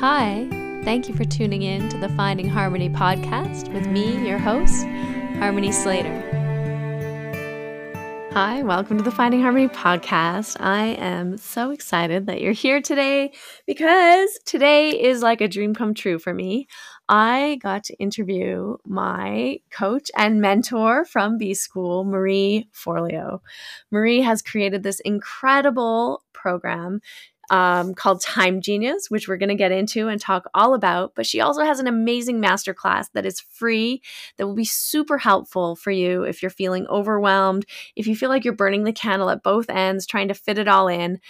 Hi, thank you for tuning in to the Finding Harmony podcast with me, your host, Harmony Slater. Hi, welcome to the Finding Harmony podcast. I am so excited that you're here today because today is like a dream come true for me. I got to interview my coach and mentor from B School, Marie Forleo. Marie has created this incredible program um, called Time Genius, which we're going to get into and talk all about. But she also has an amazing masterclass that is free, that will be super helpful for you if you're feeling overwhelmed, if you feel like you're burning the candle at both ends, trying to fit it all in.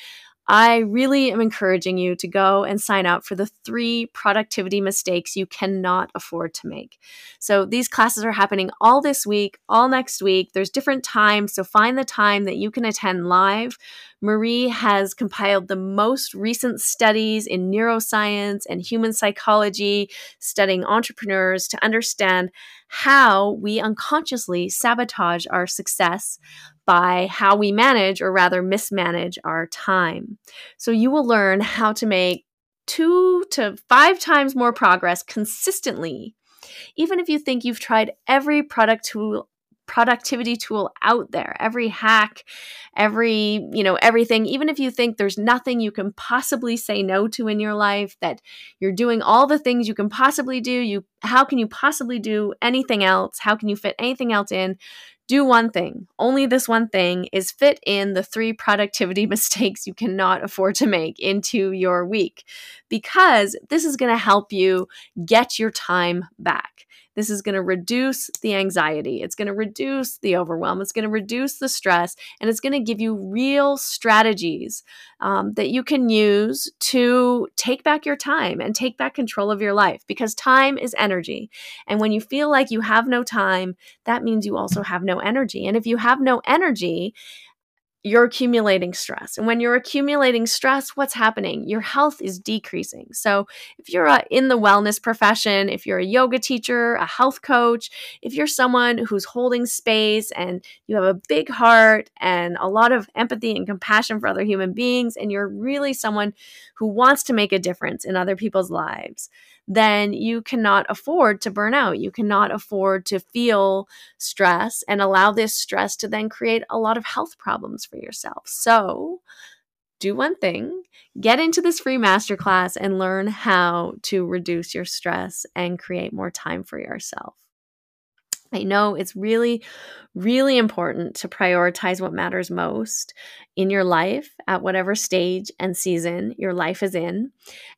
I really am encouraging you to go and sign up for the three productivity mistakes you cannot afford to make. So, these classes are happening all this week, all next week. There's different times, so find the time that you can attend live. Marie has compiled the most recent studies in neuroscience and human psychology, studying entrepreneurs to understand how we unconsciously sabotage our success by how we manage, or rather mismanage, our time. So you will learn how to make two to five times more progress consistently. Even if you think you've tried every product tool productivity tool out there every hack every you know everything even if you think there's nothing you can possibly say no to in your life that you're doing all the things you can possibly do you how can you possibly do anything else how can you fit anything else in do one thing. Only this one thing is fit in the three productivity mistakes you cannot afford to make into your week because this is going to help you get your time back. This is going to reduce the anxiety. It's going to reduce the overwhelm. It's going to reduce the stress. And it's going to give you real strategies um, that you can use to take back your time and take back control of your life because time is energy. And when you feel like you have no time, that means you also have no energy. And if you have no energy, you're accumulating stress. And when you're accumulating stress, what's happening? Your health is decreasing. So, if you're uh, in the wellness profession, if you're a yoga teacher, a health coach, if you're someone who's holding space and you have a big heart and a lot of empathy and compassion for other human beings, and you're really someone who wants to make a difference in other people's lives, then you cannot afford to burn out. You cannot afford to feel stress and allow this stress to then create a lot of health problems for yourself. So, do one thing, get into this free masterclass and learn how to reduce your stress and create more time for yourself. I know it's really, really important to prioritize what matters most in your life at whatever stage and season your life is in.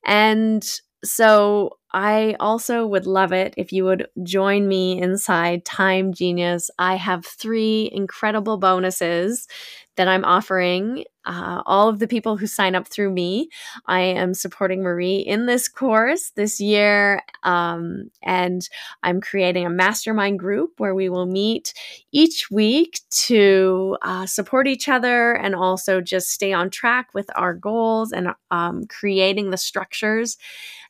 And so I also would love it if you would join me inside Time Genius. I have three incredible bonuses that I'm offering uh, all of the people who sign up through me. I am supporting Marie in this course this year, um, and I'm creating a mastermind group where we will meet each week to uh, support each other and also just stay on track with our goals and um, creating the structures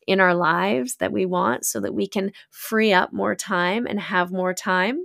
in our lives that we want so that we can free up more time and have more time.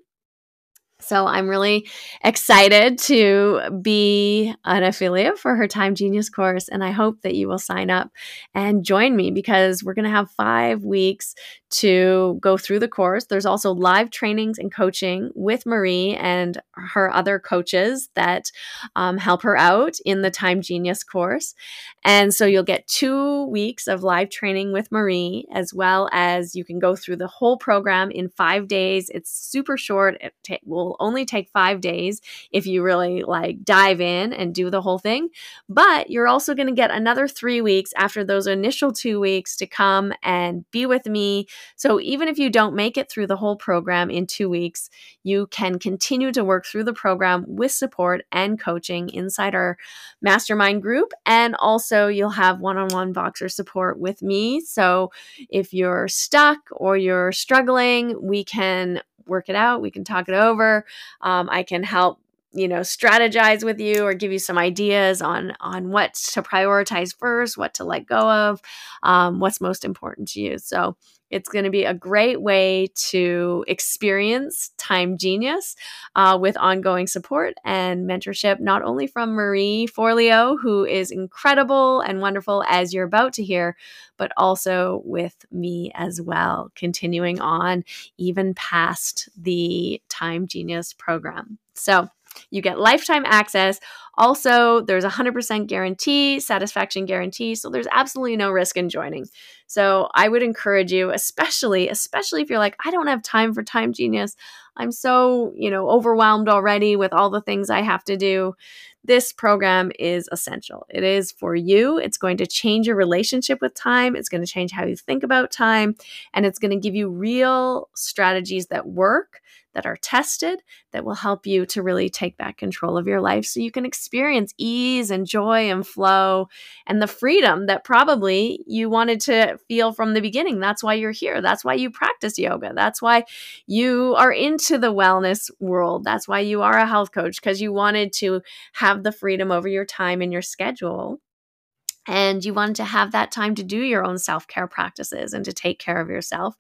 So I'm really excited to be an affiliate for her Time Genius course. And I hope that you will sign up and join me because we're going to have five weeks to go through the course. There's also live trainings and coaching with Marie and her other coaches that um, help her out in the Time Genius course. And so you'll get two weeks of live training with Marie, as well as you can go through the whole program in five days. It's super short. It will only take five days if you really like dive in and do the whole thing. But you're also going to get another three weeks after those initial two weeks to come and be with me so even if you don't make it through the whole program in two weeks, you can continue to work through the program with support and coaching inside our mastermind group. And also, you'll have one on one Voxer support with me. So if you're stuck or you're struggling, we can work it out. We can talk it over. Um, I can help you know strategize with you or give you some ideas on on what to prioritize first what to let go of um, what's most important to you so it's going to be a great way to experience Time Genius uh, with ongoing support and mentorship, not only from Marie Forleo, who is incredible and wonderful, as you're about to hear, but also with me as well, continuing on even past the Time Genius program. So, you get lifetime access. Also, there's a 100% guarantee, satisfaction guarantee. So there's absolutely no risk in joining. So I would encourage you, especially, especially if you're like, I don't have time for Time Genius. I'm so, you know, overwhelmed already with all the things I have to do. This program is essential. It is for you. It's going to change your relationship with time. It's going to change how you think about time. And it's going to give you real strategies that work that are tested that will help you to really take back control of your life so you can experience ease and joy and flow and the freedom that probably you wanted to feel from the beginning. That's why you're here. That's why you practice yoga. That's why you are into the wellness world. That's why you are a health coach because you wanted to have the freedom over your time and your schedule and you wanted to have that time to do your own self care practices and to take care of yourself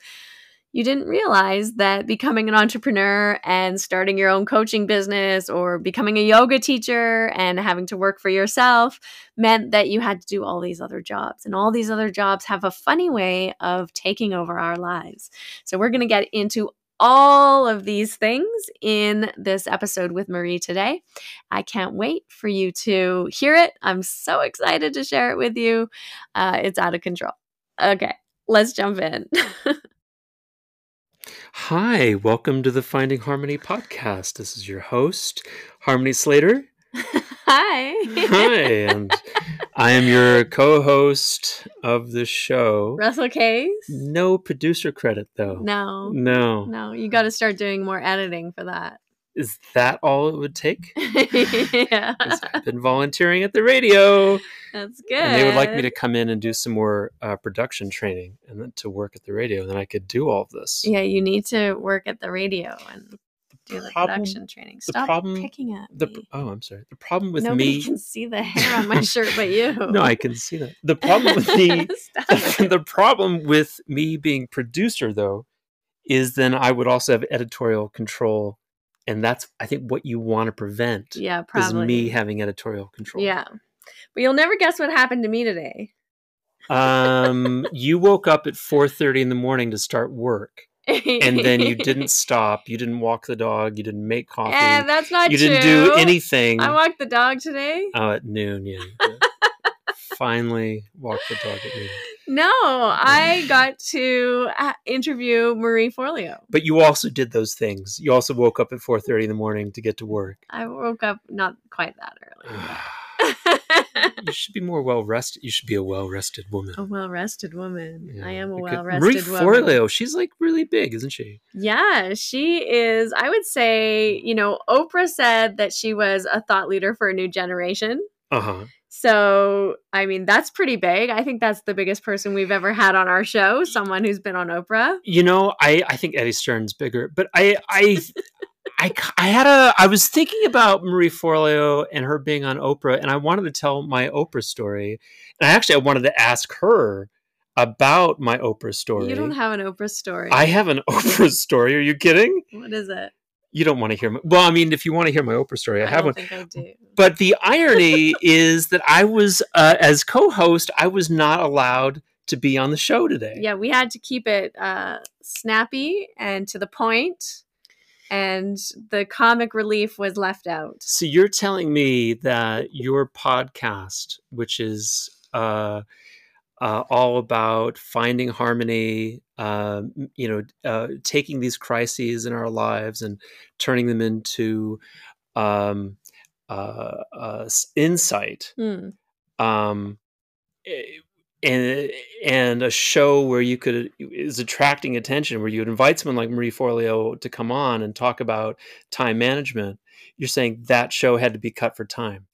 you didn't realize that becoming an entrepreneur and starting your own coaching business or becoming a yoga teacher and having to work for yourself meant that you had to do all these other jobs. And all these other jobs have a funny way of taking over our lives. So, we're going to get into all of these things in this episode with Marie today. I can't wait for you to hear it. I'm so excited to share it with you. Uh, it's out of control. Okay, let's jump in. Hi, welcome to the Finding Harmony podcast. This is your host, Harmony Slater. Hi. Hi, and I am your co host of the show. Russell Case? No producer credit, though. No. No. No, you got to start doing more editing for that. Is that all it would take? yeah. I've been volunteering at the radio. That's good. And they would like me to come in and do some more uh, production training and then to work at the radio. And then I could do all of this. Yeah, you need to work at the radio and do the problem- production training. the problem- picking at The, me. oh, I'm sorry. The problem with Nobody me. can see the hair on my shirt but you. No, I can see that. The problem with me Stop the problem with me being producer though is then I would also have editorial control and that's I think what you want to prevent yeah, is probably. me having editorial control. Yeah. But you'll never guess what happened to me today. Um you woke up at 4:30 in the morning to start work and then you didn't stop, you didn't walk the dog, you didn't make coffee. And that's not you true. didn't do anything. I walked the dog today. oh, at noon, yeah. Finally walked the dog at noon. No, I got to uh, interview Marie Forleo. But you also did those things. You also woke up at 4:30 in the morning to get to work. I woke up not quite that early. you should be more well rested. You should be a well rested woman. a well rested woman. Yeah. I am a well Marie rested woman. Marie Forleo, she's like really big, isn't she? Yeah, she is. I would say, you know, Oprah said that she was a thought leader for a new generation. Uh huh. So, I mean, that's pretty big. I think that's the biggest person we've ever had on our show, someone who's been on Oprah. You know, I I think Eddie Stern's bigger, but I I. I, I had a I was thinking about Marie Forleo and her being on Oprah, and I wanted to tell my Oprah story. And I actually I wanted to ask her about my Oprah story. You don't have an Oprah story. I have an Oprah story. Are you kidding? what is it? You don't want to hear my well. I mean, if you want to hear my Oprah story, I, have don't one. I. But the irony is that I was, uh, as co-host, I was not allowed to be on the show today. Yeah, we had to keep it uh, snappy and to the point, and the comic relief was left out. So you're telling me that your podcast, which is uh, uh, all about finding harmony, uh, you know, uh, taking these crises in our lives and turning them into um, uh, uh, insight. Hmm. um, eh, and and a show where you could is attracting attention, where you would invite someone like Marie Forleo to come on and talk about time management. You're saying that show had to be cut for time.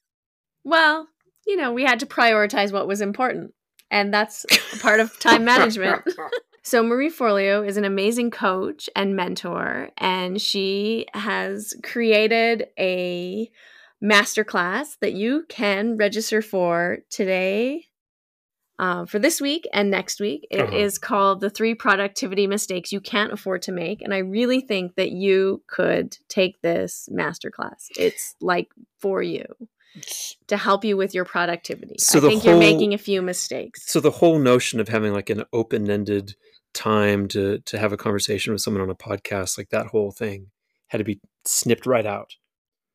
Well, you know, we had to prioritize what was important, and that's part of time management. So, Marie Forleo is an amazing coach and mentor, and she has created a masterclass that you can register for today, uh, for this week and next week. It Uh-huh. is called The Three Productivity Mistakes You Can't Afford to Make. And I really think that you could take this masterclass. It's like for you to help you with your productivity. So I think you're making a few mistakes. So the whole notion of having like an open-ended time to to have a conversation with someone on a podcast, like that whole thing, had to be snipped right out.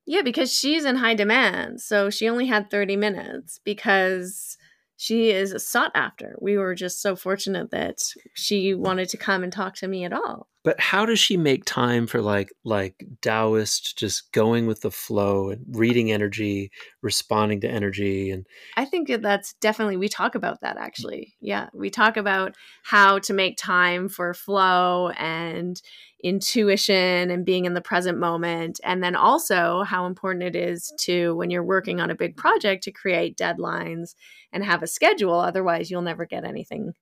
Yeah, because she's in high demand. So she only had 30 minutes because she is sought after. We were just so fortunate that she wanted to come and talk to me at all. But how does she make time for like like Taoist, just going with the flow and reading energy, responding to energy, and I think that that's definitely, we talk about that actually. Yeah, we talk about how to make time for flow and intuition and being in the present moment. And then also how important it is to, when you're working on a big project, to create deadlines and have a schedule. Otherwise, you'll never get anything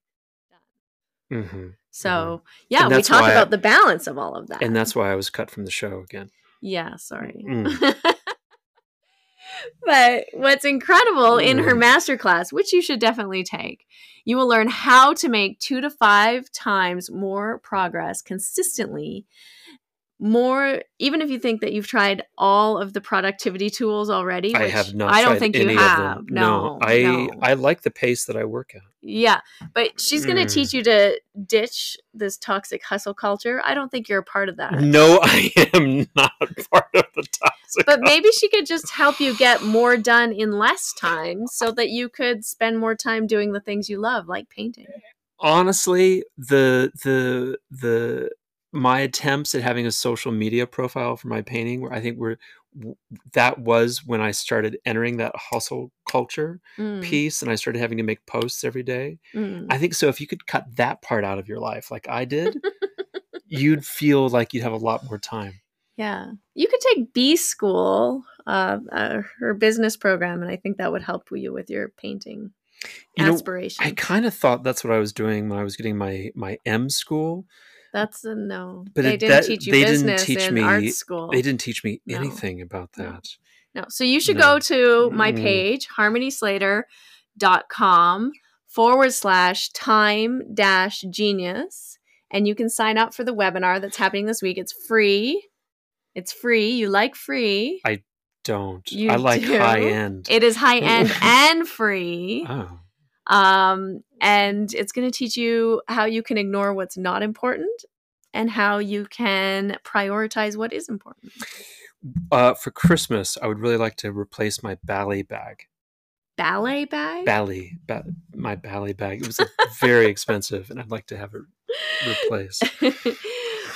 Mm Mhm. So yeah, we talk why I- about the balance of all of that. and that's why I was cut from the show again. yeah, sorry. Mm. but what's incredible in her Mm. masterclass, which you should definitely take, you will learn how to make two to five times more progress consistently. More, even if you think that you've tried all of the productivity tools already. I have not. I don't think any you have. them. No, I no. I like the pace that I work at. Yeah, but she's going to Mm. teach you to ditch this toxic hustle culture. I don't think you're a part of that. No, I am not part of the toxic. but maybe she could just help you get more done in less time so that you could spend more time doing the things you love like painting honestly, the the the my attempts at having a social media profile for my painting, where I think were w- that was when I started entering that hustle culture Mm, piece, and I started having to make posts every day. mm. I think so. If you could cut that part out of your life, like I did, you'd feel like you'd have a lot more time. yeah you could take b school uh, uh, her business program and i think that would help you with your painting You know, I kind of thought that's what I was doing when I was getting my my M school. That's a no But they it- didn't that- teach you they didn't business teach in me- art school They didn't teach me No. anything about that. No. So you should No. go to my Mm. page, harmonyslater.com forward slash time dash genius. And you can sign up for the webinar that's happening this week. It's free. It's free. You like free. I don't. You I like do? high end. It is high end and free. oh. Um, and it's going to teach you how you can ignore what's not important and how you can prioritize what is important. Uh, for Christmas, I would really like to replace my ballet bag. Ballet bag? Ballet, ba- my ballet bag. It was very expensive, and I'd like to have it replaced.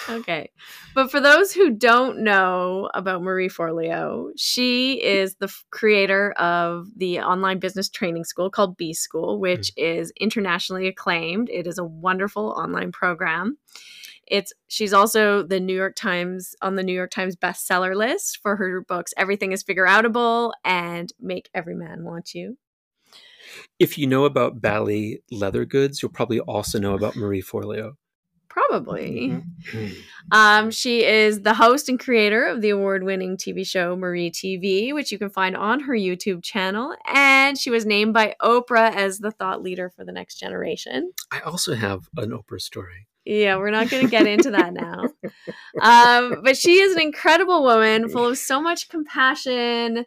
okay. But for those who don't know about Marie Forleo, she is the f- creator of the online business training school called B School, which hmm. is internationally acclaimed. It is a wonderful online program. It's she's also the New York Times on the New York Times bestseller list for her books Everything is Figure Outable and Make Every Man Want You. If you know about ballet leather goods, you'll probably also know about Marie Forleo. Probably. Mhm. Um, she is the host and creator of the award winning TV show Marie TV, which you can find on her YouTube channel. And she was named by Oprah as the thought leader for the next generation. I also have an Oprah story. Yeah, we're not going to get into that now. Um, but she is an incredible woman full of so much compassion.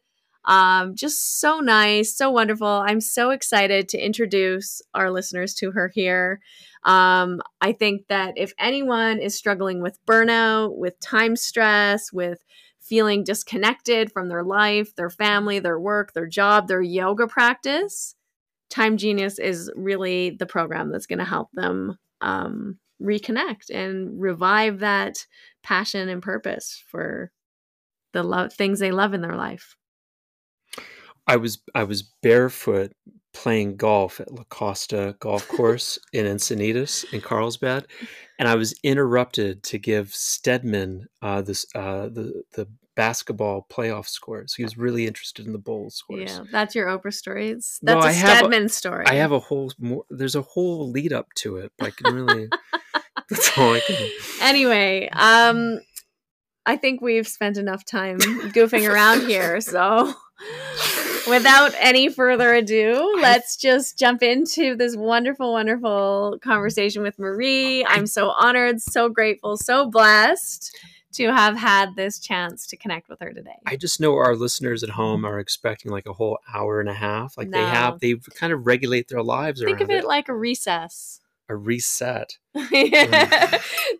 Um, just so nice, so wonderful. I'm so excited to introduce our listeners to her here. Um, I think that if anyone is struggling with burnout, with time stress, with feeling disconnected from their life, their family, their work, their job, their yoga practice, Time Genius is really the program that's going to help them um, reconnect and revive that passion and purpose for the lo- things they love in their life. I was I was barefoot playing golf at La Costa Golf Course in Encinitas in Carlsbad, and I was interrupted to give Stedman uh, this uh, the the basketball playoff scores. He was really interested in the bowl scores. Yeah, that's your Oprah stories. That's a have a- Stedman story. I have a whole more. There's a whole lead up to it. I can really. that's all I can. anyway, um, I think we've spent enough time goofing around here. So, without any further ado, let's just jump into this wonderful, wonderful conversation with Marie. I'm so honored, so grateful, so blessed to have had this chance to connect with her today. I just know our listeners at home are expecting like a whole hour and a half. Like they have, they kind of regulate their lives around. Think of it like a recess. a reset.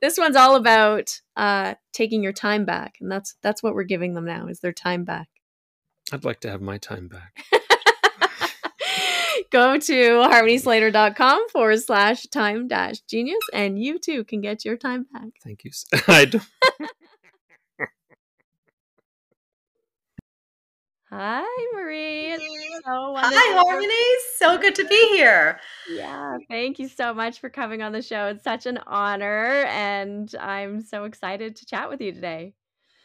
this one's all about uh, taking your time back, and that's that's what we're giving them now is their time back. I'd like to have my time back. Go to harmonyslater.com forward slash time dash genius, and you too can get your time back. Thank you. I don't, Hi, Marie. It's so Hi, wonderful. Harmony. So good to be here. Yeah, thank you so much for coming on the show. It's such an honor, and I'm so excited to chat with you today.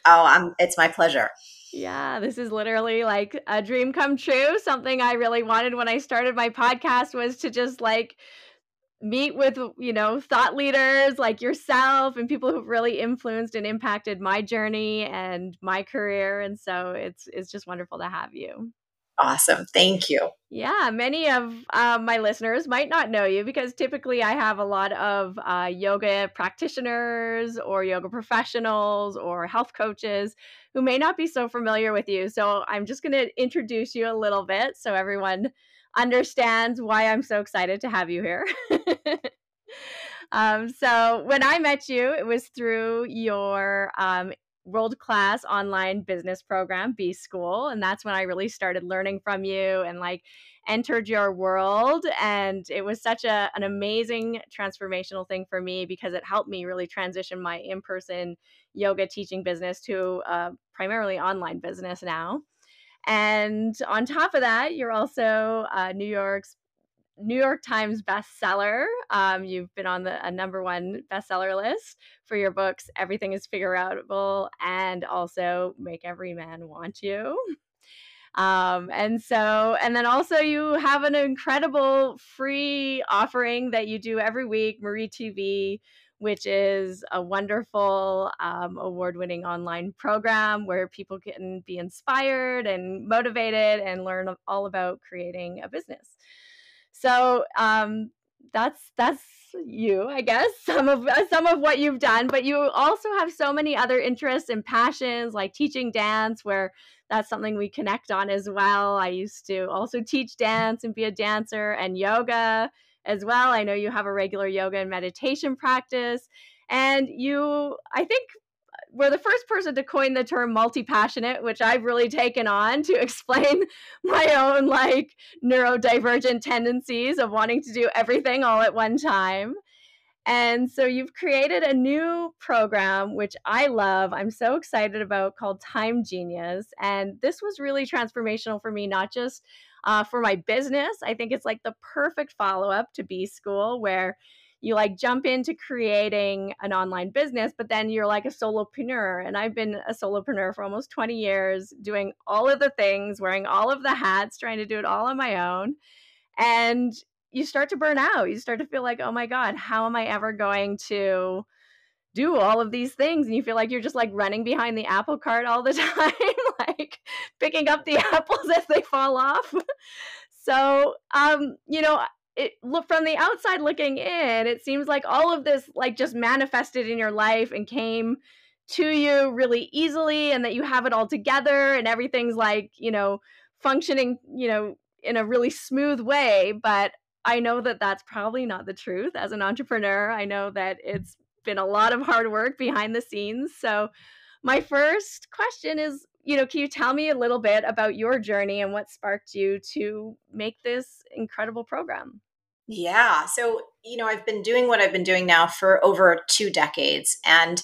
Oh, I'm. It's my pleasure. Yeah, this is literally like a dream come true. Something I really wanted when I started my podcast was to just like meet with, you know, thought leaders like yourself and people who've really influenced and impacted my journey and my career. And so it's it's just wonderful to have you. Awesome. Thank you. Yeah, many of uh, my listeners might not know you because typically I have a lot of uh, yoga practitioners or yoga professionals or health coaches who may not be so familiar with you. So I'm just going to introduce you a little bit so everyone understands why I'm so excited to have you here. um, so when I met you, it was through your um, world class online business program, B School. And that's when I really started learning from you and like entered your world. And it was such a, an amazing transformational thing for me because it helped me really transition my in person yoga teaching business to a primarily online business now. And on top of that, you're also uh, New York's New York Times bestseller. Um, you've been on the a number one bestseller list for your books. Everything is figure outable, and also Make Every Man Want You. Um, and so, and then also you have an incredible free offering that you do every week, Marie TV, which is a wonderful um, award winning online program where people can be inspired and motivated and learn all about creating a business. So um, that's that's you, I guess. Some of uh, some of what you've done, but you also have so many other interests and passions, like teaching dance, where that's something we connect on as well. I used to also teach dance and be a dancer, and yoga as well. I know you have a regular yoga and meditation practice, and you, I think. Uh, were the first person to coin the term multi passionate, which I've really taken on to explain my own like neurodivergent tendencies of wanting to do everything all at one time. And so you've created a new program, which I love. I'm so excited about called Time Genius. And this was really transformational for me, not just uh, for my business. I think it's like the perfect follow up to B School, where you like jump into creating an online business, but then you're like a solopreneur. And I've been a solopreneur for almost 20 years, doing all of the things, wearing all of the hats, trying to do it all on my own. And you start to burn out. You start to feel like, oh my God, how am I ever going to do all of these things? And you feel like you're just like running behind the apple cart all the time, like picking up the apples as they fall off. So, um, you know, it look from the outside looking in, it seems like all of this like just manifested in your life and came to you really easily and that you have it all together and everything's like, you know, functioning, you know, in a really smooth way, but I know that that's probably not the truth as an entrepreneur. I know that it's been a lot of hard work behind the scenes. So, my first question is you know, can you tell me a little bit about your journey and what sparked you to make this incredible program? Yeah. So, you know, I've been doing what I've been doing now for over two decades. And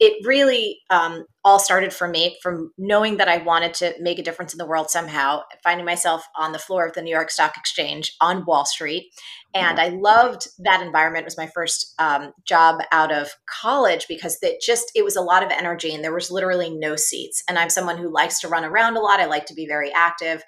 it really um, all started for me from knowing that I wanted to make a difference in the world somehow, finding myself on the floor of the New York Stock Exchange on Wall Street. And I loved that environment. It was my first um, job out of college because it just, it was a lot of energy and there was literally no seats. And I'm someone who likes to run around a lot. I like to be very active.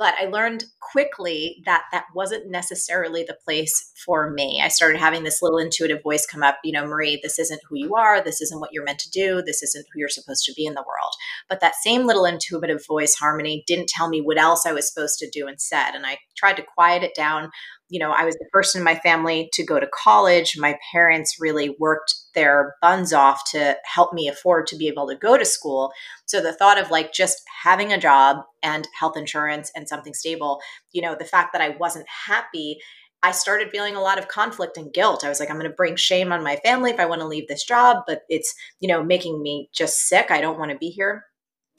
But I learned quickly that that wasn't necessarily the place for me. I started having this little intuitive voice come up, you know, Marie, this isn't who you are. This isn't what you're meant to do. This isn't who you're supposed to be in the world. But that same little intuitive voice, Harmony, didn't tell me what else I was supposed to do instead. And I tried to quiet it down you know, I was the first in my family to go to college. My parents really worked their buns off to help me afford to be able to go to school. So the thought of like just having a job and health insurance and something stable, you know, the fact that I wasn't happy I started feeling a lot of conflict and guilt. I was like, I'm going to bring shame on my family if I want to leave this job, but it's, you know, making me just sick. I don't want to be here.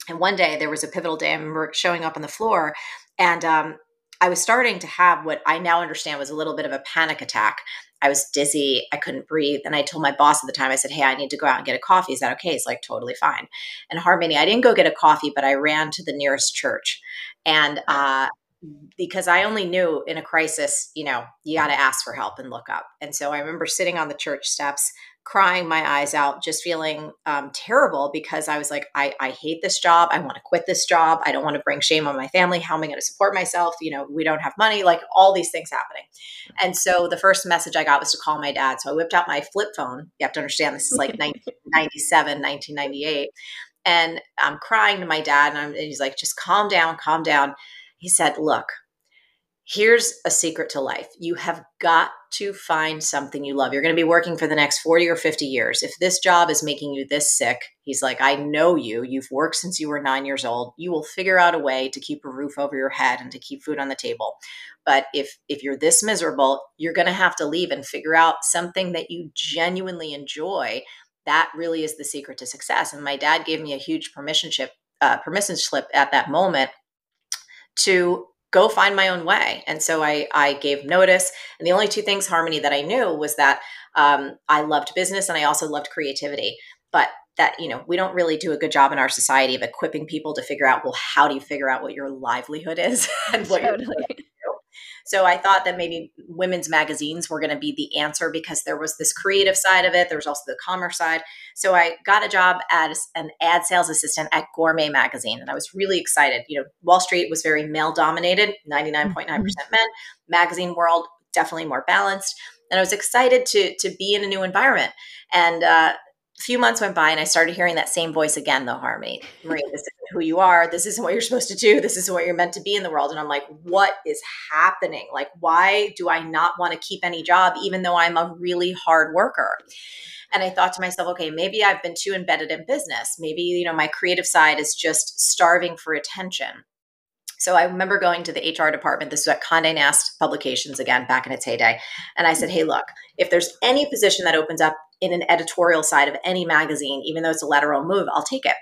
And one day there was a pivotal day. I remember showing up on the floor and um, I was starting to have what I now understand was a little bit of a panic attack. I was dizzy. I couldn't breathe. And I told my boss at the time, I said, Hey, I need to go out and get a coffee. Is that okay? He's like, Totally fine. And Harmony, I didn't go get a coffee, but I ran to the nearest church. And uh, because I only knew in a crisis, you know, you got to ask for help and look up. And so I remember sitting on the church steps, crying my eyes out, just feeling um, terrible because I was like, I, I hate this job. I want to quit this job. I don't want to bring shame on my family. How am I going to support myself? You know, we don't have money, like all these things happening. And so the first message I got was to call my dad. So I whipped out my flip phone. You have to understand this is like 1997, 1998. And I'm crying to my dad, and, and he's like, just calm down, calm down. He said, Look, here's a secret to life. You have got to find something you love. You're going to be working for the next 40 or 50 years. If this job is making you this sick, he's like, I know you. You've worked since you were nine years old. You will figure out a way to keep a roof over your head and to keep food on the table. But if if you're this miserable, you're going to have to leave and figure out something that you genuinely enjoy. That really is the secret to success. And my dad gave me a huge permission slip, uh, permission slip at that moment to go find my own way. And so I, I gave notice. And the only two things, Harmony, that I knew was that um, I loved business and I also loved creativity. But that, you know, we don't really do a good job in our society of equipping people to figure out, well, how do you figure out what your livelihood is and what totally. So I thought that maybe women's magazines were going to be the answer because there was this creative side of it. There was also the commerce side. So I got a job as an ad sales assistant at Gourmet Magazine, and I was really excited. You know, Wall Street was very male dominated, 99.9% mm-hmm. men. Magazine world, definitely more balanced. And I was excited to, to be in a new environment. And uh, a few months went by and I started hearing that same voice again, though, Harmony. Marie, this isn't who you are. This isn't what you're supposed to do. This isn't what you're meant to be in the world. And I'm like, what is happening? Like, why do I not want to keep any job, even though I'm a really hard worker? And I thought to myself, okay, maybe I've been too embedded in business. Maybe, you know, my creative side is just starving for attention. So I remember going to the HR department. This was at Condé Nast Publications again, back in its heyday. And I said, mm-hmm. hey, look, if there's any position that opens up in an editorial side of any magazine, even though it's a lateral move, I'll take it.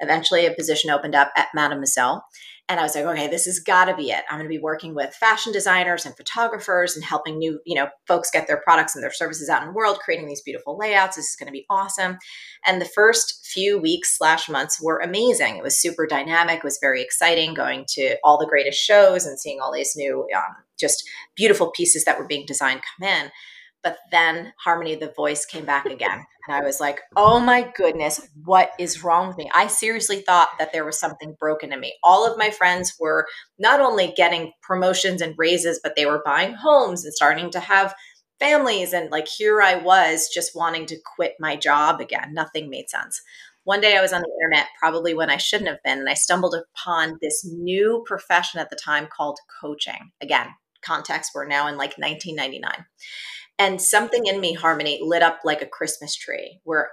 Eventually, a position opened up at Mademoiselle. And I was like, okay, this has got to be it. I'm going to be working with fashion designers and photographers and helping new, you know, folks get their products and their services out in the world, creating these beautiful layouts. This is going to be awesome. And the first few weeks slash months were amazing. It was super dynamic. It was very exciting going to all the greatest shows and seeing all these new, um, just beautiful pieces that were being designed come in. But then Harmony, the voice came back again. And I was like, oh my goodness, what is wrong with me? I seriously thought that there was something broken in me. All of my friends were not only getting promotions and raises, but they were buying homes and starting to have families. And like, here I was just wanting to quit my job again. Nothing made sense. One day I was on the internet, probably when I shouldn't have been, and I stumbled upon this new profession at the time called coaching. Again, context, we're now in like 1999 and something in me, Harmony, lit up like a Christmas tree where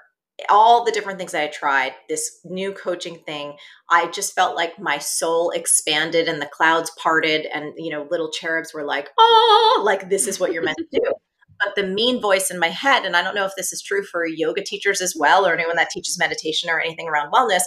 all the different things I tried, this new coaching thing, I just felt like my soul expanded and the clouds parted, and you know, little cherubs were like, "Oh, like this is what you're meant to do." But the mean voice in my head, and I don't know if this is true for yoga teachers as well, or anyone that teaches meditation or anything around wellness,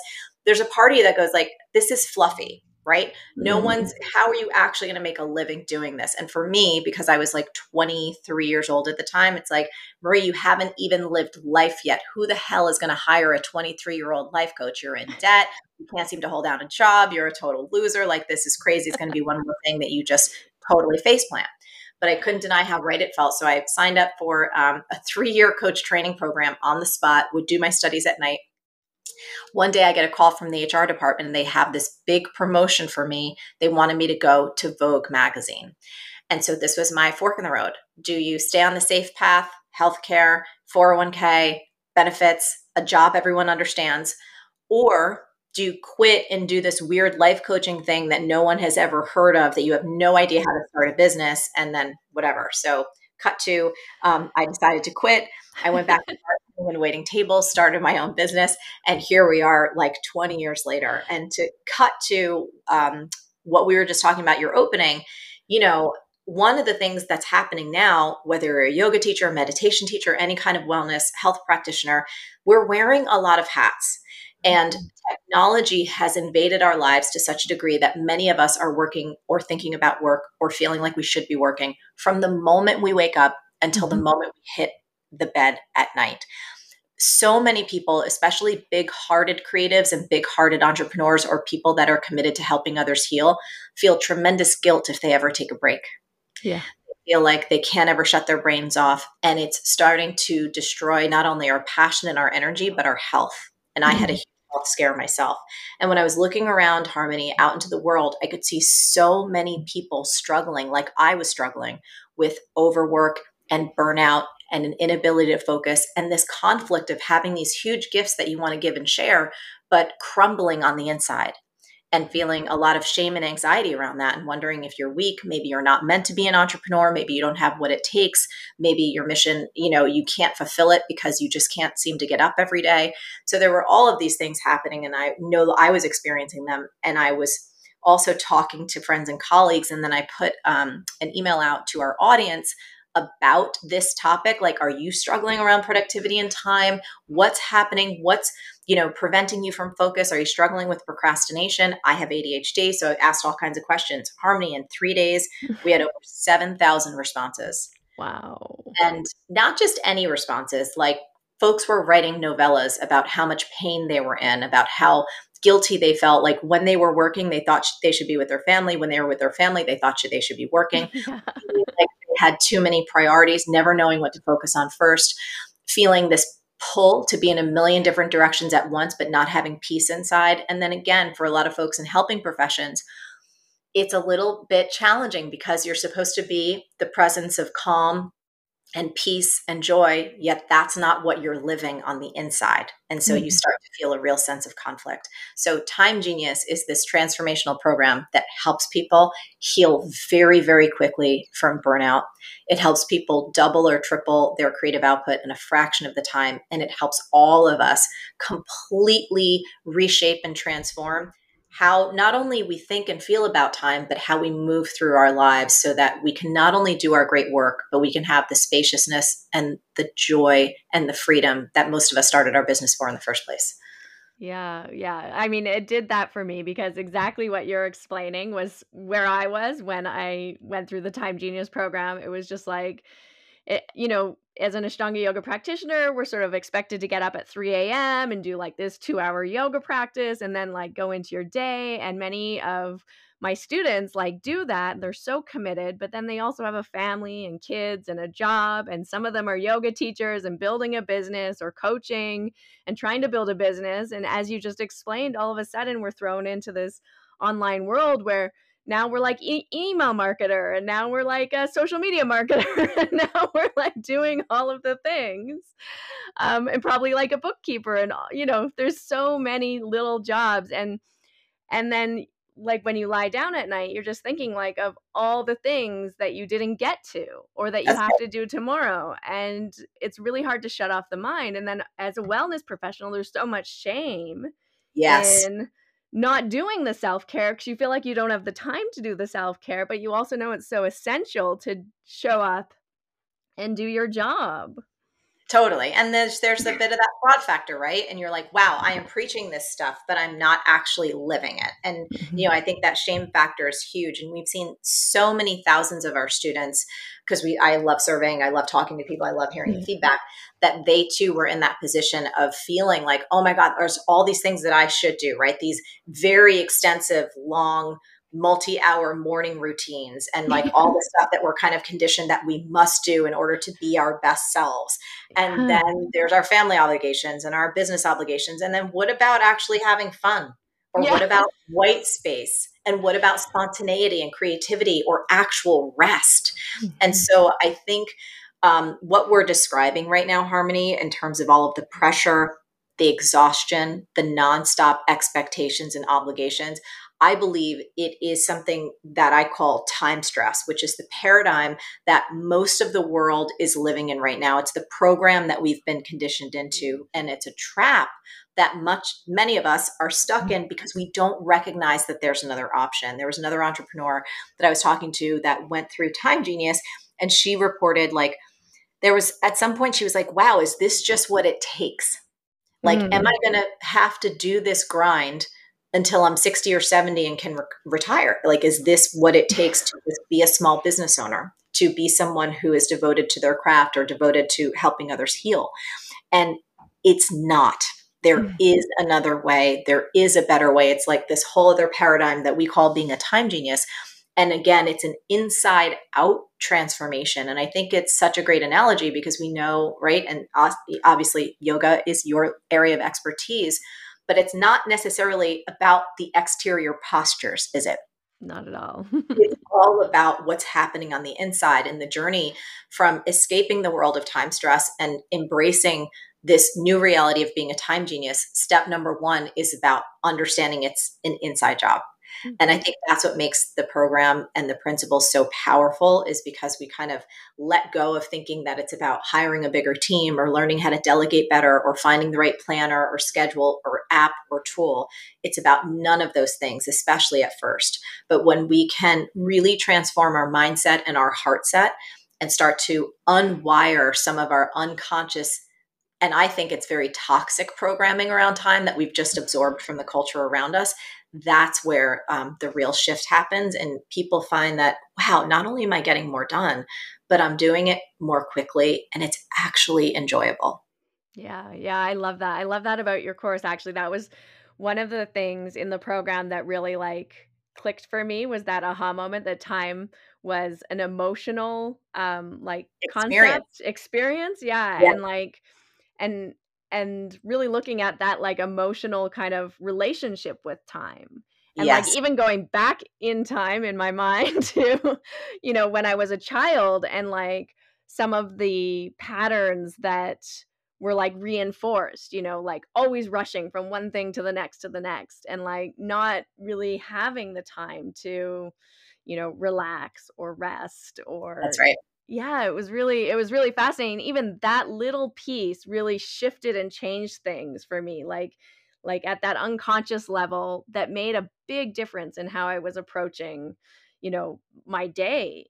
there's a party that goes like, "This is fluffy right? No mm-hmm. one's, how are you actually going to make a living doing this? And for me, because I was like 23 years old at the time, it's like, Marie, you haven't even lived life yet. Who the hell is going to hire a 23 year old life coach? You're in debt. You can't seem to hold down a job. You're a total loser. Like, this is crazy. It's going to be one more thing that you just totally faceplant. But I couldn't deny how right it felt. So I signed up for um, a three year coach training program on the spot, would do my studies at night one day I get a call from the HR department and they have this big promotion for me. They wanted me to go to Vogue magazine. And so this was my fork in the road. Do you stay on the safe path, healthcare, 401k, benefits, a job everyone understands, or do you quit and do this weird life coaching thing that no one has ever heard of that you have no idea how to start a business and then whatever so cut to um, i decided to quit i went back to and waiting tables, started my own business, and here we are, like 20 years later. And to cut to um, what we were just talking about, your opening, you know, one of the things that's happening now, whether you're a yoga teacher, a meditation teacher, any kind of wellness health practitioner, we're wearing a lot of hats. And mm-hmm. technology has invaded our lives to such a degree that many of us are working or thinking about work or feeling like we should be working from the moment we wake up until mm-hmm. the moment we hit the bed at night. So many people, especially big hearted creatives and big hearted entrepreneurs or people that are committed to helping others heal, feel tremendous guilt if they ever take a break. Yeah. They feel like they can't ever shut their brains off. And it's starting to destroy not only our passion and our energy, but our health. And mm-hmm. I had a mm-hmm. huge health scare myself. And when I was looking around Harmony out into the world, I could see so many people struggling, like I was struggling with overwork and burnout and an inability to focus and this conflict of having these huge gifts that you want to give and share but crumbling on the inside and feeling a lot of shame and anxiety around that and wondering if you're weak maybe you're not meant to be an entrepreneur maybe you don't have what it takes maybe your mission you know you can't fulfill it because you just can't seem to get up every day. So there were all of these things happening and i know i was experiencing them and i was also talking to friends and colleagues and then i put um, an email out to our audience about this topic? Like are you struggling around productivity and time? What's happening? What's you know preventing you from focus? Are you struggling with procrastination? I have adhd so i asked all kinds of questions. Harmony in three days we had over 7000 responses. Wow. And not just any responses like folks were writing novellas about how much pain they were in about how guilty they felt like when they were working they thought they should be with their family. When they were with their family they thought they should be working. Yeah. like had too many priorities, never knowing what to focus on first, feeling this pull to be in a million different directions at once, but not having peace inside. And then again, for a lot of folks in helping professions, it's a little bit challenging because you're supposed to be the presence of calm, and peace and joy, yet that's not what you're living on the inside. And so mm-hmm. you start to feel a real sense of conflict. So, Time Genius is this transformational program that helps people heal very, very quickly from burnout. It helps people double or triple their creative output in a fraction of the time. And it helps all of us completely reshape and transform how not only we think and feel about time, but how we move through our lives so that we can not only do our great work, but we can have the spaciousness and the joy and the freedom that most of us started our business for in the first place. Yeah, yeah. I mean, it did that for me because exactly what you're explaining was where I was when I went through the Time Genius program. It was just like, it, you know, as an Ashtanga yoga practitioner, we're sort of expected to get up at 3 a.m. and do like this two hour yoga practice and then like go into your day. And many of my students like do that. They're so committed, but then they also have a family and kids and a job. And some of them are yoga teachers and building a business or coaching and trying to build a business. And as you just explained, all of a sudden we're thrown into this online world where now we're like e- email marketer and now we're like a social media marketer and now we're like doing all of the things um, and probably like a bookkeeper and you know there's so many little jobs and and then like when you lie down at night you're just thinking like of all the things that you didn't get to or that you That's have to do tomorrow and it's really hard to shut off the mind and then as a wellness professional there's so much shame yes. in not doing the self care because you feel like you don't have the time to do the self care, but you also know it's so essential to show up and do your job. Totally. And there's there's a bit of that fraud factor, right? And you're like, wow, I am preaching this stuff, but I'm not actually living it. And mm-hmm. you know, I think that shame factor is huge. And we've seen so many thousands of our students because we I love surveying, I love talking to people, I love hearing mm-hmm. the feedback, that they too were in that position of feeling like, oh my God, there's all these things that I should do, right? These very extensive, long multi-hour morning routines and like all the stuff that we're kind of conditioned that we must do in order to be our best selves and then there's our family obligations and our business obligations and then what about actually having fun or yeah. what about white space and what about spontaneity and creativity or actual rest mm-hmm. and so i think um, what we're describing right now harmony in terms of all of the pressure the exhaustion the nonstop expectations and obligations I believe it is something that I call time stress, which is the paradigm that most of the world is living in right now. It's the program that we've been conditioned into, and it's a trap that much many of us are stuck in because we don't recognize that there's another option. There was another entrepreneur that I was talking to that went through Time Genius, and she reported like there was at some point she was like, "Wow, is this just what it takes?" Like, mm. am I going to have to do this grind until I'm 60 or 70 and can re- retire? Like, is this what it takes to be a small business owner, to be someone who is devoted to their craft or devoted to helping others heal? And it's not. There mm. is another way. There is a better way. It's like this whole other paradigm that we call being a time genius. And again, it's an inside out transformation. And I think it's such a great analogy because we know, right? And obviously, yoga is your area of expertise but it's not necessarily about the exterior postures, is it? Not at all. it's all about what's happening on the inside and the journey from escaping the world of time stress and embracing this new reality of being a time genius. Step number one is about understanding it's an inside job. And I mm-hmm. think that's what makes the program and the principles so powerful is because we kind of let go of thinking that it's about hiring a bigger team or learning how to delegate better or finding the right planner or schedule or app or tool. It's about none of those things, especially at first. But when we can really transform our mindset and our heart set and start to unwire some of our unconscious and I think it's very toxic programming around time that we've just absorbed from the culture around us that's where um, the real shift happens. And people find that, wow, not only am I getting more done, but I'm doing it more quickly and it's actually enjoyable. Yeah, yeah, I love that. I love that about your course. Actually, that was one of the things in the program that really like clicked for me was that aha moment that time was an emotional um like experience. concept experience yeah. yeah and like and and really looking at that like emotional kind of relationship with time and yes. like even going back in time in my mind to you know when i was a child and like some of the patterns that were like reinforced you know like always rushing from one thing to the next to the next and like not really having the time to you know relax or rest or that's right yeah it was really it was really fascinating even that little piece really shifted and changed things for me like like at that unconscious level that made a big difference in how i was approaching you know my day.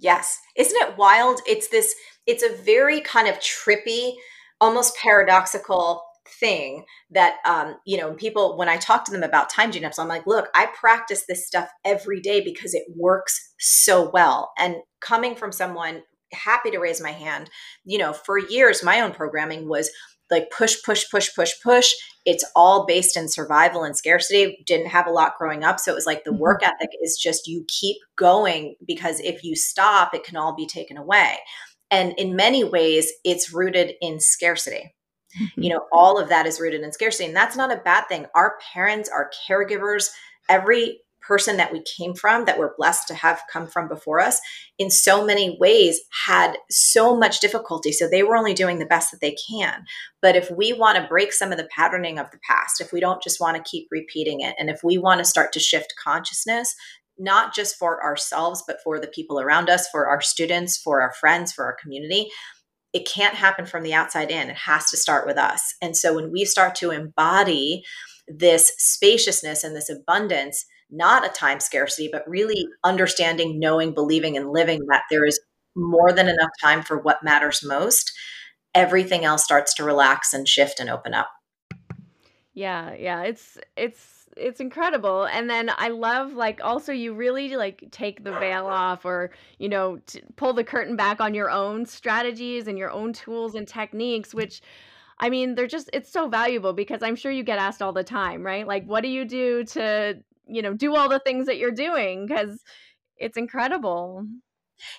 Yes. Isn't it wild? It's this it's a very kind of trippy almost paradoxical thing that um, you know people when i talk to them about time genius i'm like look i practice this stuff every day because it works so well. And coming from someone happy to raise my hand you know for years my own programming was like push push push push push. It's all based in survival and scarcity. Didn't have a lot growing up. So it was like the mm-hmm. work ethic is just you keep going because if you stop it can all be taken away. And in many ways it's rooted in scarcity Mm-hmm. You know, all of that is rooted in scarcity. And that's not a bad thing. Our parents, our caregivers, every person that we came from, that we're blessed to have come from before us, in so many ways had so much difficulty. So they were only doing the best that they can. But if we want to break some of the patterning of the past, if we don't just want to keep repeating it, and if we want to start to shift consciousness, not just for ourselves, but for the people around us, for our students, for our friends, for our community, it can't happen from the outside in. It has to start with us. And so when we start to embody this spaciousness and this abundance, not a time scarcity, but really understanding, knowing, believing, and living that there is more than enough time for what matters most, everything else starts to relax and shift and open up. Yeah, yeah, it's it's it's incredible. And then I love like also you really like take the veil off or, you know, t- pull the curtain back on your own strategies and your own tools and techniques which I mean, they're just it's so valuable because I'm sure you get asked all the time, right? Like what do you do to, you know, do all the things that you're doing cuz it's incredible.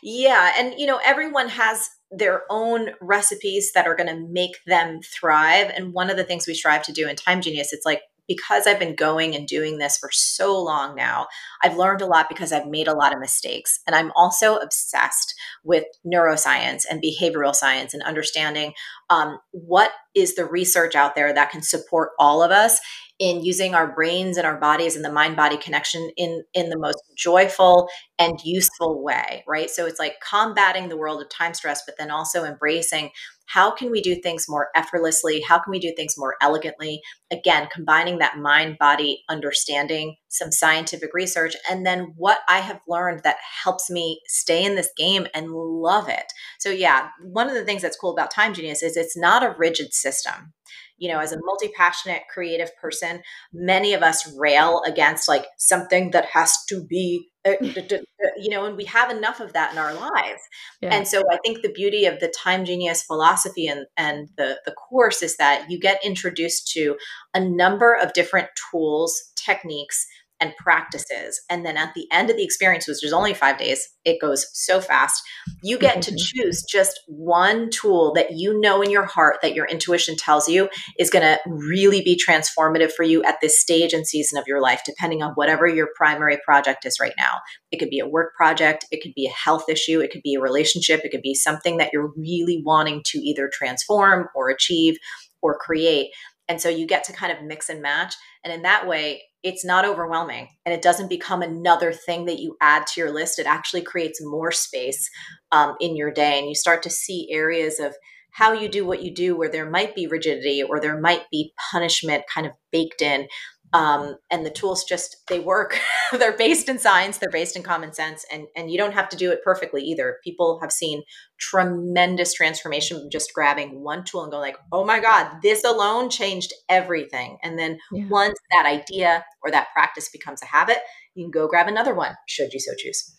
Yeah, and you know, everyone has their own recipes that are going to make them thrive. And one of the things we strive to do in Time Genius, it's like because I've been going and doing this for so long now, I've learned a lot because I've made a lot of mistakes. And I'm also obsessed with neuroscience and behavioral science and understanding um, what is the research out there that can support all of us in using our brains and our bodies and the mind body connection in in the most joyful and useful way right so it's like combating the world of time stress but then also embracing how can we do things more effortlessly? How can we do things more elegantly? Again combining that mind body understanding some scientific research and then what i have learned that helps me stay in this game and love it. So yeah one of the things that's cool about time genius is it's not a rigid system you know as a multi-passionate creative person many of us rail against like something that has to be uh, you know and we have enough of that in our lives yeah. and so i think the beauty of the time genius philosophy and and the the course is that you get introduced to a number of different tools techniques and practices. And then at the end of the experience, which is only five days, it goes so fast. You get to mm-hmm. choose just one tool that you know in your heart that your intuition tells you is going to really be transformative for you at this stage and season of your life, depending on whatever your primary project is right now. It could be a work project, it could be a health issue, it could be a relationship, it could be something that you're really wanting to either transform or achieve or create. And so you get to kind of mix and match. And in that way, it's not overwhelming and it doesn't become another thing that you add to your list. It actually creates more space um, in your day. And you start to see areas of how you do what you do where there might be rigidity or there might be punishment kind of baked in um, and the tools just they work. They're based in science they're based in common sense and and you don't have to do it perfectly either. People have seen tremendous transformation from just grabbing one tool and go like oh my god this alone changed everything. And then yeah. once that idea or that practice becomes a habit you can go grab another one should you so choose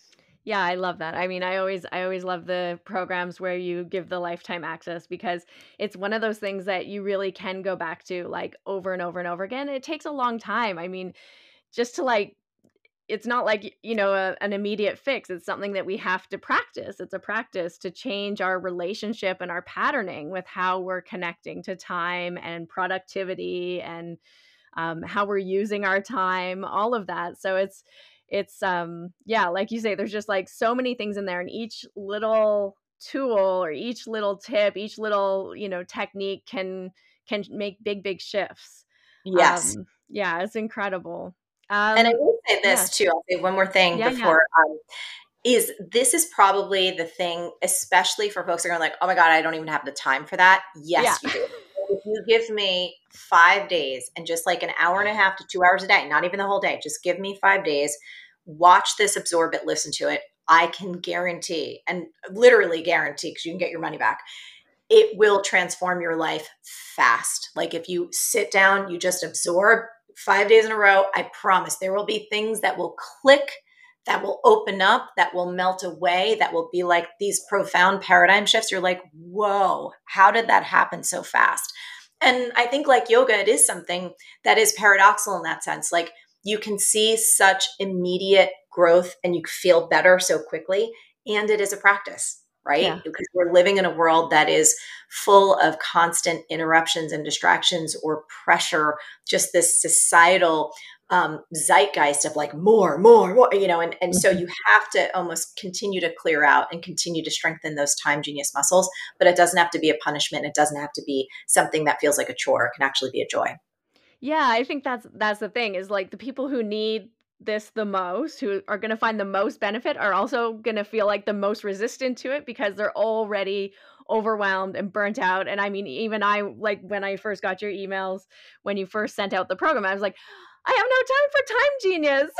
yeah, I love that. I mean, I always I always love the programs where you give the lifetime access because it's one of those things that you really can go back to like over and over and over again. It takes a long time. I mean, just to like it's not like you know a, an immediate fix it's something that we have to practice it's a practice to change our relationship and our patterning with how we're connecting to time and productivity and um, how we're using our time all of that so it's it's um yeah like you say there's just like so many things in there and each little tool or each little tip each little you know technique can can make big big shifts. Yes. Um, yeah it's incredible. Um, and i will say this yeah. too i'll say one more thing yeah, before yeah. Um, is this is probably the thing especially for folks that are going like oh my god i don't even have the time for that. Yes you do if you give me five days and just like an hour and a half to two hours a day, not even the whole day, just give me five days, watch this, absorb it, listen to it. I can guarantee and literally guarantee because you can get your money back. It will transform your life fast. Like if you sit down, you just absorb five days in a row, I promise there will be things that will click that will open up, that will melt away, that will be like these profound paradigm shifts. You're like, whoa, how did that happen so fast? And I think, like yoga, it is something that is paradoxical in that sense. Like, you can see such immediate growth and you feel better so quickly. And it is a practice, right? Yeah. Because we're living in a world that is full of constant interruptions and distractions or pressure, just this societal um, zeitgeist of like more, more, more, you know, and, and so mm-hmm. you have to almost continue to clear out and continue to strengthen those time genius muscles. But it doesn't have to be a punishment. It doesn't have to be something that feels like a chore. It can actually be a joy. Yeah, I think that's that's the thing is like the people who need this the most, who are going to find the most benefit, are also going to feel like the most resistant to it because they're already overwhelmed and burnt out. And I mean, even I, like when I first got your emails, when you first sent out the program, I was like, I have no time for time genius.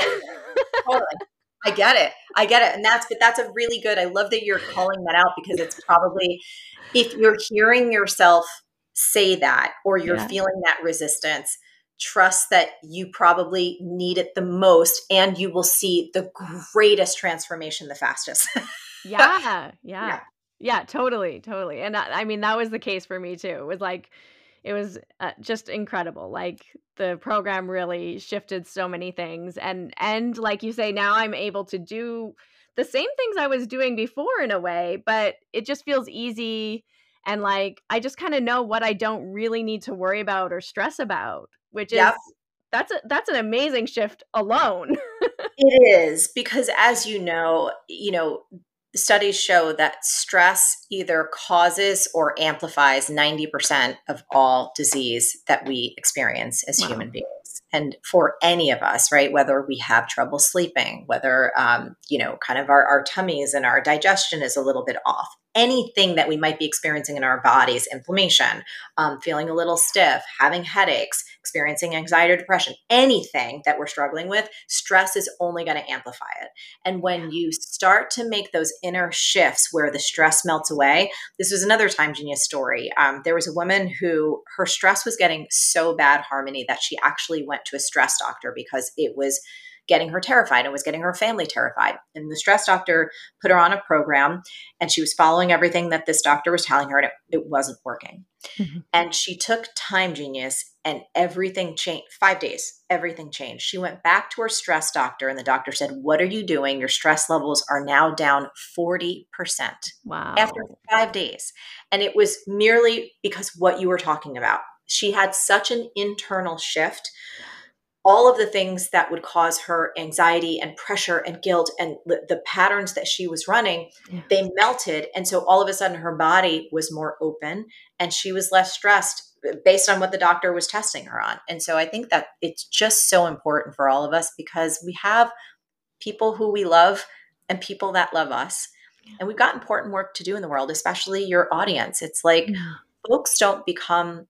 totally. I get it. I get it. And that's but that's a really good. I love that you're calling that out because it's probably if you're hearing yourself say that or you're yeah. feeling that resistance, trust that you probably need it the most and you will see the greatest transformation the fastest. yeah, yeah. Yeah. Yeah, totally, totally. And I, I mean that was the case for me too. It was like it was uh, just incredible. Like the program really shifted so many things and and like you say now I'm able to do the same things I was doing before in a way, but it just feels easy and like I just kind of know what I don't really need to worry about or stress about, which is yep. that's a that's an amazing shift alone. it is because as you know, you know, studies show that stress either causes or amplifies 90% of all disease that we experience as wow. human beings and for any of us right whether we have trouble sleeping whether um, you know kind of our, our tummies and our digestion is a little bit off anything that we might be experiencing in our bodies inflammation um, feeling a little stiff having headaches experiencing anxiety or depression anything that we're struggling with stress is only going to amplify it and when you start to make those inner shifts where the stress melts away this was another time genius story um, there was a woman who her stress was getting so bad harmony that she actually went to a stress doctor because it was getting her terrified and was getting her family terrified. And the stress doctor put her on a program and she was following everything that this doctor was telling her and it, it wasn't working. Mm-hmm. And she took Time Genius and everything changed. Five days, everything changed. She went back to her stress doctor and the doctor said, What are you doing? Your stress levels are now down 40%. Wow. After five days. And it was merely because what you were talking about. She had such an internal shift all of the things that would cause her anxiety and pressure and guilt and the patterns that she was running yeah. they melted and so all of a sudden her body was more open and she was less stressed based on what the doctor was testing her on and so i think that it's just so important for all of us because we have people who we love and people that love us yeah. and we've got important work to do in the world especially your audience it's like yeah. folks don't become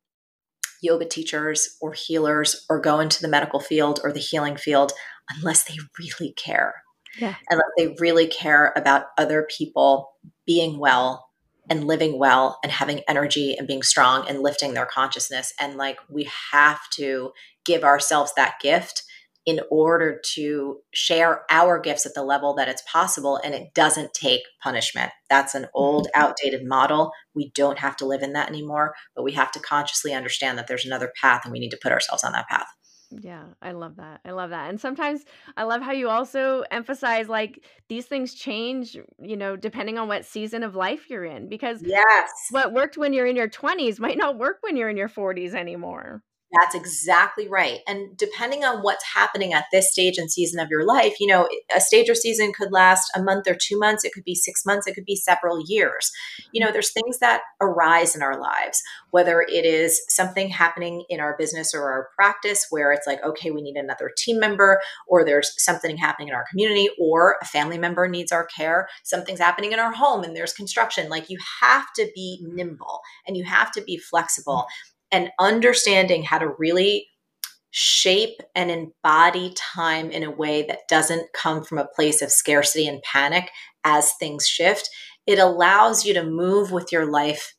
yoga teachers or healers or go into the medical field or the healing field unless they really care. Yeah. Unless they really care about other people being well and living well and having energy and being strong and lifting their consciousness. And like we have to give ourselves that gift in order to share our gifts at the level that it's possible and it doesn't take punishment. That's an old, mm-hmm. outdated model. We don't have to live in that anymore, but we have to consciously understand that there's another path and we need to put ourselves on that path. Yeah, I love that. I love that. And sometimes I love how you also emphasize like these things change, you know, depending on what season of life you're in because yes. what worked when you're in your 20s might not work when you're in your 40s anymore. That's exactly right. And depending on what's happening at this stage and season of your life, you know, a stage or season could last a month or two months, it could be six months, it could be several years. You know, mm-hmm. there's things that arise in our lives, whether it is something happening in our business or our practice where it's like, okay, we need another team member, or there's something happening in our community, or a family member needs our care, something's happening in our home and there's construction. Like you have to be nimble and you have to be flexible mm-hmm. And understanding how to really shape and embody time in a way that doesn't come from a place of scarcity and panic as things shift, it allows you to move with your life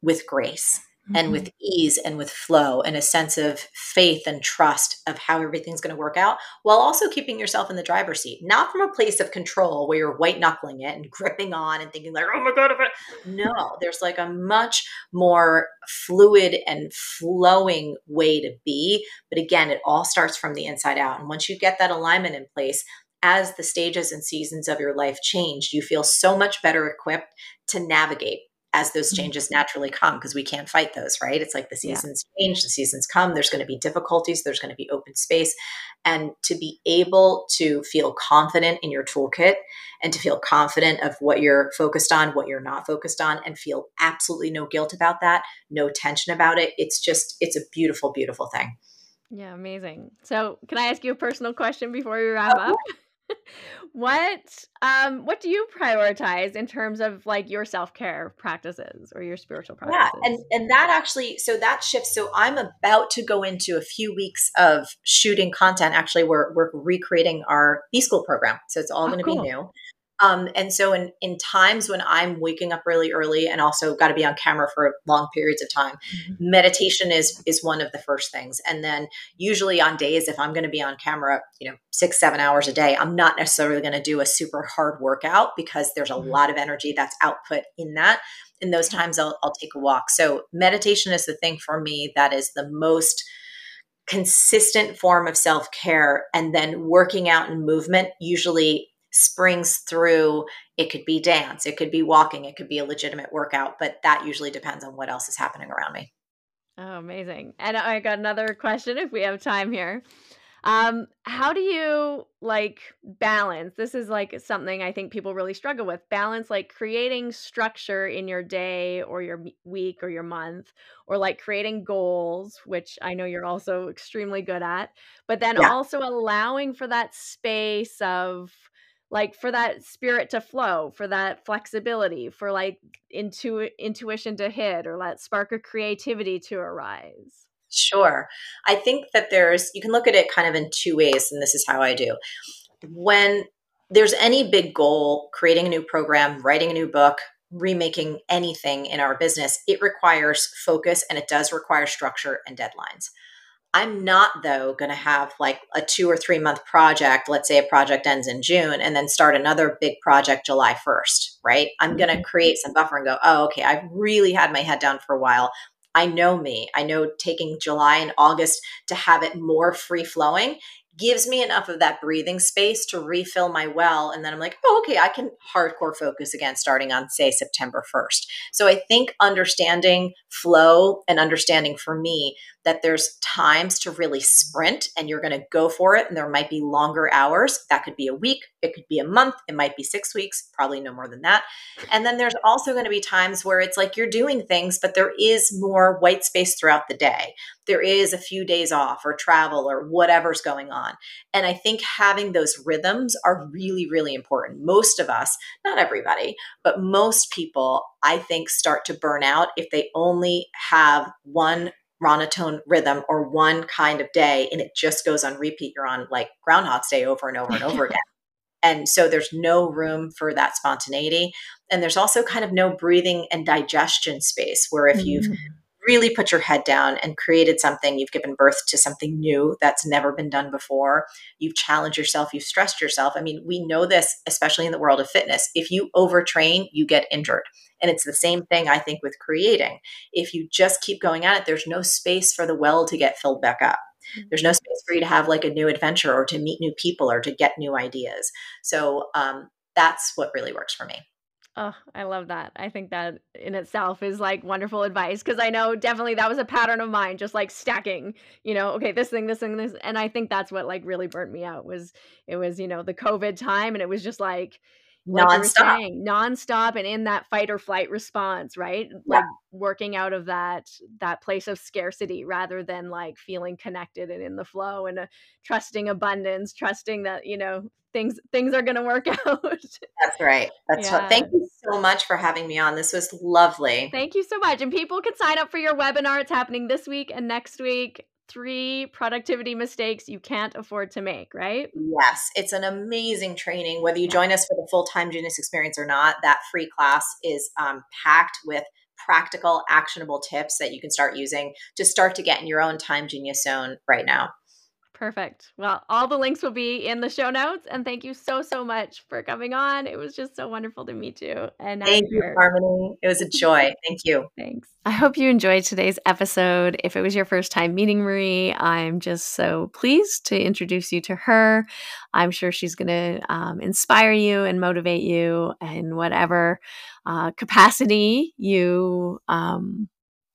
with grace mm-hmm. and with ease and with flow and a sense of faith and trust of how everything's going to work out while also keeping yourself in the driver's seat not from a place of control where you're white knuckling it and gripping on and thinking like oh my god no there's like a much more fluid and flowing way to be but again it all starts from the inside out and once you get that alignment in place as the stages and seasons of your life change, you feel so much better equipped to navigate as those mm-hmm. changes naturally come because we can't fight those, right? It's like the seasons yeah. change, the seasons come, there's going to be difficulties, there's going to be open space. And to be able to feel confident in your toolkit and to feel confident of what you're focused on, what you're not focused on, and feel absolutely no guilt about that, no tension about it, it's just, it's a beautiful, beautiful thing. Yeah, amazing. So, can I ask you a personal question before we wrap up? what um what do you prioritize in terms of like your self-care practices or your spiritual practices? Yeah, and and that actually so that shifts. So I'm about to go into a few weeks of shooting content. Actually, we're we're recreating our B school program, so it's all oh, going to cool. be new. Um, and so in, in times when I'm waking up really early and also got to be on camera for long periods of time, mm-hmm. meditation is is one of the first things. And then usually on days if I'm going to be on camera, you know, six, seven hours a day, I'm not necessarily going to do a super hard workout because there's a mm-hmm. lot of energy that's output in that. In those times I'll, I'll take a walk. So meditation is the thing for me that is the most consistent form of self-care and then working out and movement usually springs through it could be dance it could be walking it could be a legitimate workout but that usually depends on what else is happening around me. Oh amazing. And i got another question if we have time here. Um how do you like balance? This is like something i think people really struggle with. Balance like creating structure in your day or your week or your month or like creating goals which i know you're also extremely good at but then yeah. also allowing for that space of like for that spirit to flow for that flexibility for like intu- intuition to hit or that spark of creativity to arise. Sure. I think that there's you can look at it kind of in two ways and this is how i do. When there's any big goal creating a new program writing a new book remaking anything in our business it requires focus and it does require structure and deadlines I'm not, though, going to have like a two or three month project. Let's say a project ends in June and then start another big project July 1st, right? I'm going to mm-hmm. create some buffer and go, oh, okay, I've really had my head down for a while. I know me. I know taking July and August to have it more free flowing gives me enough of that breathing space to refill my well. And then I'm like, oh, okay, I can hardcore focus again starting on, say, September 1st. So I think understanding flow and understanding for me that there's times to really sprint and you're going to go for it. And there might be longer hours. That could be a week, it could be a month, it might be six weeks, probably no more than that. And then there's also going to be times where it's like you're doing things, but there is more white space throughout the day. There is a few days off or travel or whatever's going on. And I think having those rhythms are really, really important. Most of us, not everybody, but most people, I think, start to burn out if they only have one monotone rhythm or one kind of day and it just goes on repeat. You're on like Groundhog's Day over and over and over again. And so there's no room for that spontaneity. And there's also kind of no breathing and digestion space where if you've mm-hmm. Really put your head down and created something, you've given birth to something new that's never been done before, you've challenged yourself, you've stressed yourself. I mean, we know this, especially in the world of fitness. If you overtrain, you get injured. And it's the same thing, I think, with creating. If you just keep going at it, there's no space for the well to get filled back up. Mm-hmm. There's no space for you to have like a new adventure or to meet new people or to get new ideas. So um, that's what really works for me. Oh, I love that. I think that in itself is like wonderful advice because I know definitely that was a pattern of mine, just like stacking, you know, okay, this thing, this thing, this. And I think that's what like really burnt me out was it was, you know, the COVID time and it was just like, like nonstop. Saying, nonstop and in that fight or flight response, right? Yeah. Like working out of that that place of scarcity rather than like feeling connected and in the flow and uh, trusting abundance, trusting that you know things things are going to work out. That's right. That's yeah. what. Thank you so much for having me on. This was lovely. Thank you so much. And people can sign up for your webinar. It's happening this week and next week three productivity mistakes you can't afford to make, right? Yes, it's an amazing training. Whether you join us for the full time Genius experience or not, that free class is um, packed with practical, actionable tips that you can start using to start to get in your own time genius zone right now. Perfect. Well, all the links will be in the show notes. And thank you so, so much for coming on. It was just so wonderful to meet you. And thank you, Harmony. It was a joy. Thank you. Thanks. I hope you enjoyed today's episode. If it was your first time meeting Marie, I'm just so pleased to introduce you to her. I'm sure she's going to um, inspire you and motivate you in whatever uh, capacity you um,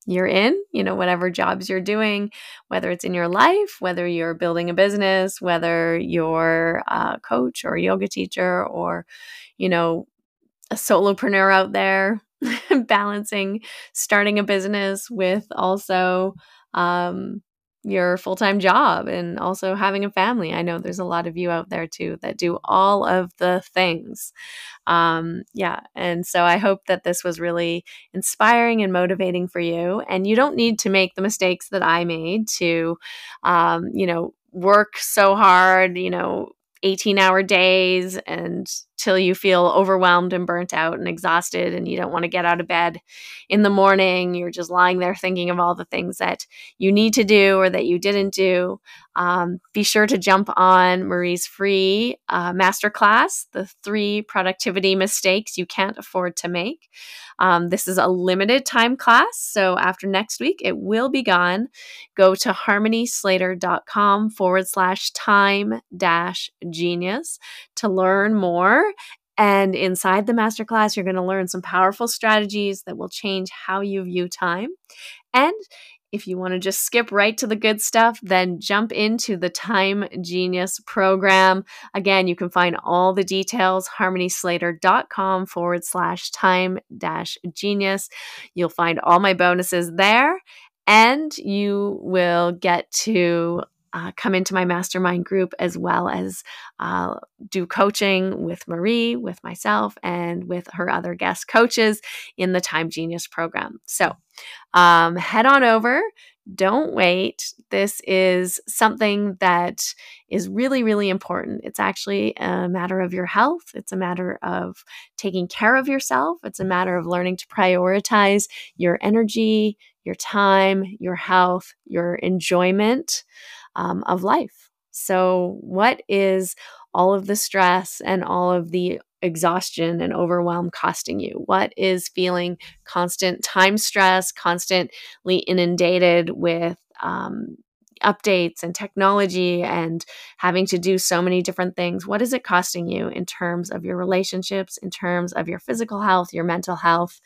you're in, you know, whatever jobs you're doing, whether it's in your life, whether you're building a business, whether you're a coach or a yoga teacher or, you know, a solopreneur out there balancing starting a business with also um, your full time job and also having a family. I know there's a lot of you out there too that do all of the things. Um, yeah. And so I hope that this was really inspiring and motivating for you. And you don't need to make the mistakes that I made to, um, you know, work so hard, you know, 18 hour days and till you feel overwhelmed and burnt out and exhausted and you don't want to get out of bed in the morning. You're just lying there thinking of all the things that you need to do or that you didn't do. Um, be sure to jump on Marie's free uh, masterclass, The Three Productivity Mistakes You Can't Afford to Make. Um, this is a limited time class, so after next week, it will be gone. Go to harmonyslater.com forward slash time dash genius to learn more. And inside the masterclass, you're going to learn some powerful strategies that will change how you view time. And if you want to just skip right to the good stuff, then jump into the Time Genius program. Again, you can find all the details, harmonyslater.com forward slash time dash genius. You'll find all my bonuses there, and you will get to uh, come into my mastermind group as well as uh, do coaching with Marie, with myself, and with her other guest coaches in the Time Genius program. So um, head on over. Don't wait. This is something that is really, really important. It's actually a matter of your health. It's a matter of taking care of yourself. It's a matter of learning to prioritize your energy, your time, your health, your enjoyment um, of life. So, what is all of the stress and all of the exhaustion and overwhelm costing you? What is feeling constant time stress, constantly inundated with um, updates and technology and having to do so many different things? What is it costing you in terms of your relationships, in terms of your physical health, your mental health?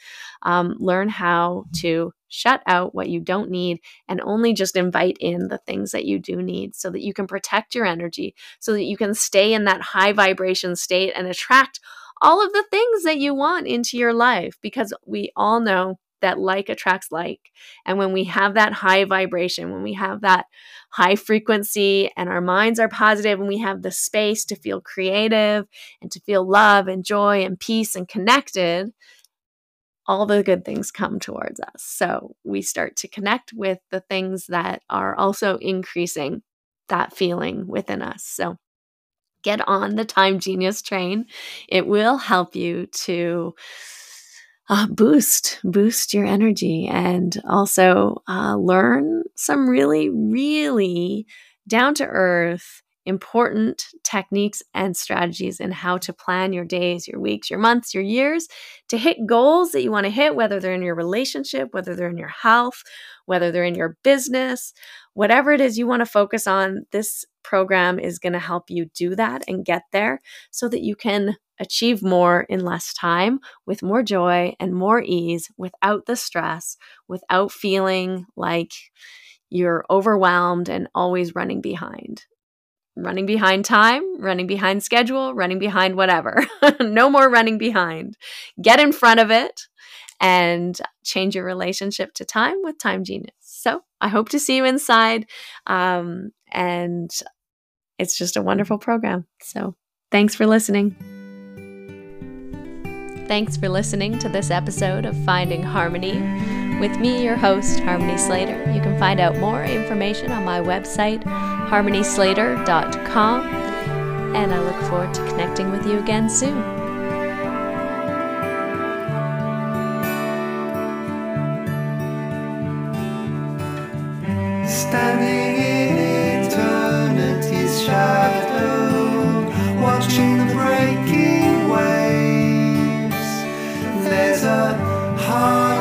Um, learn how to shut out what you don't need and only just invite in the things that you do need so that you can protect your energy, so that you can stay in that high vibration state and attract all of the things that you want into your life because we all know that like attracts like. And when we have that high vibration, when we have that high frequency and our minds are positive and we have the space to feel creative and to feel love and joy and peace and connected, all the good things come towards us. So we start to connect with the things that are also increasing that feeling within us. So get on the Time Genius train. It will help you to uh, boost boost your energy and also uh, learn some really really down to earth important techniques and strategies in how to plan your days, your weeks, your months, your years to hit goals that you want to hit, whether they're in your relationship, whether they're in your health, whether they're in your business, whatever it is you want to focus on. This program is going to help you do that and get there so that you can achieve more in less time with more joy and more ease without the stress, without feeling like you're overwhelmed and always running behind running behind time, running behind schedule, running behind whatever. no more running behind. Get in front of it and change your relationship to time with Time Genius. So I hope to see you inside. Um, and it's just a wonderful mm-hmm. program. So thanks for listening. Thanks for listening to this episode of Finding Harmony with me, your host, Harmony Slater. You can find out more information on my website, harmonyslater.com, and I look forward to connecting with you again soon. Standing heart.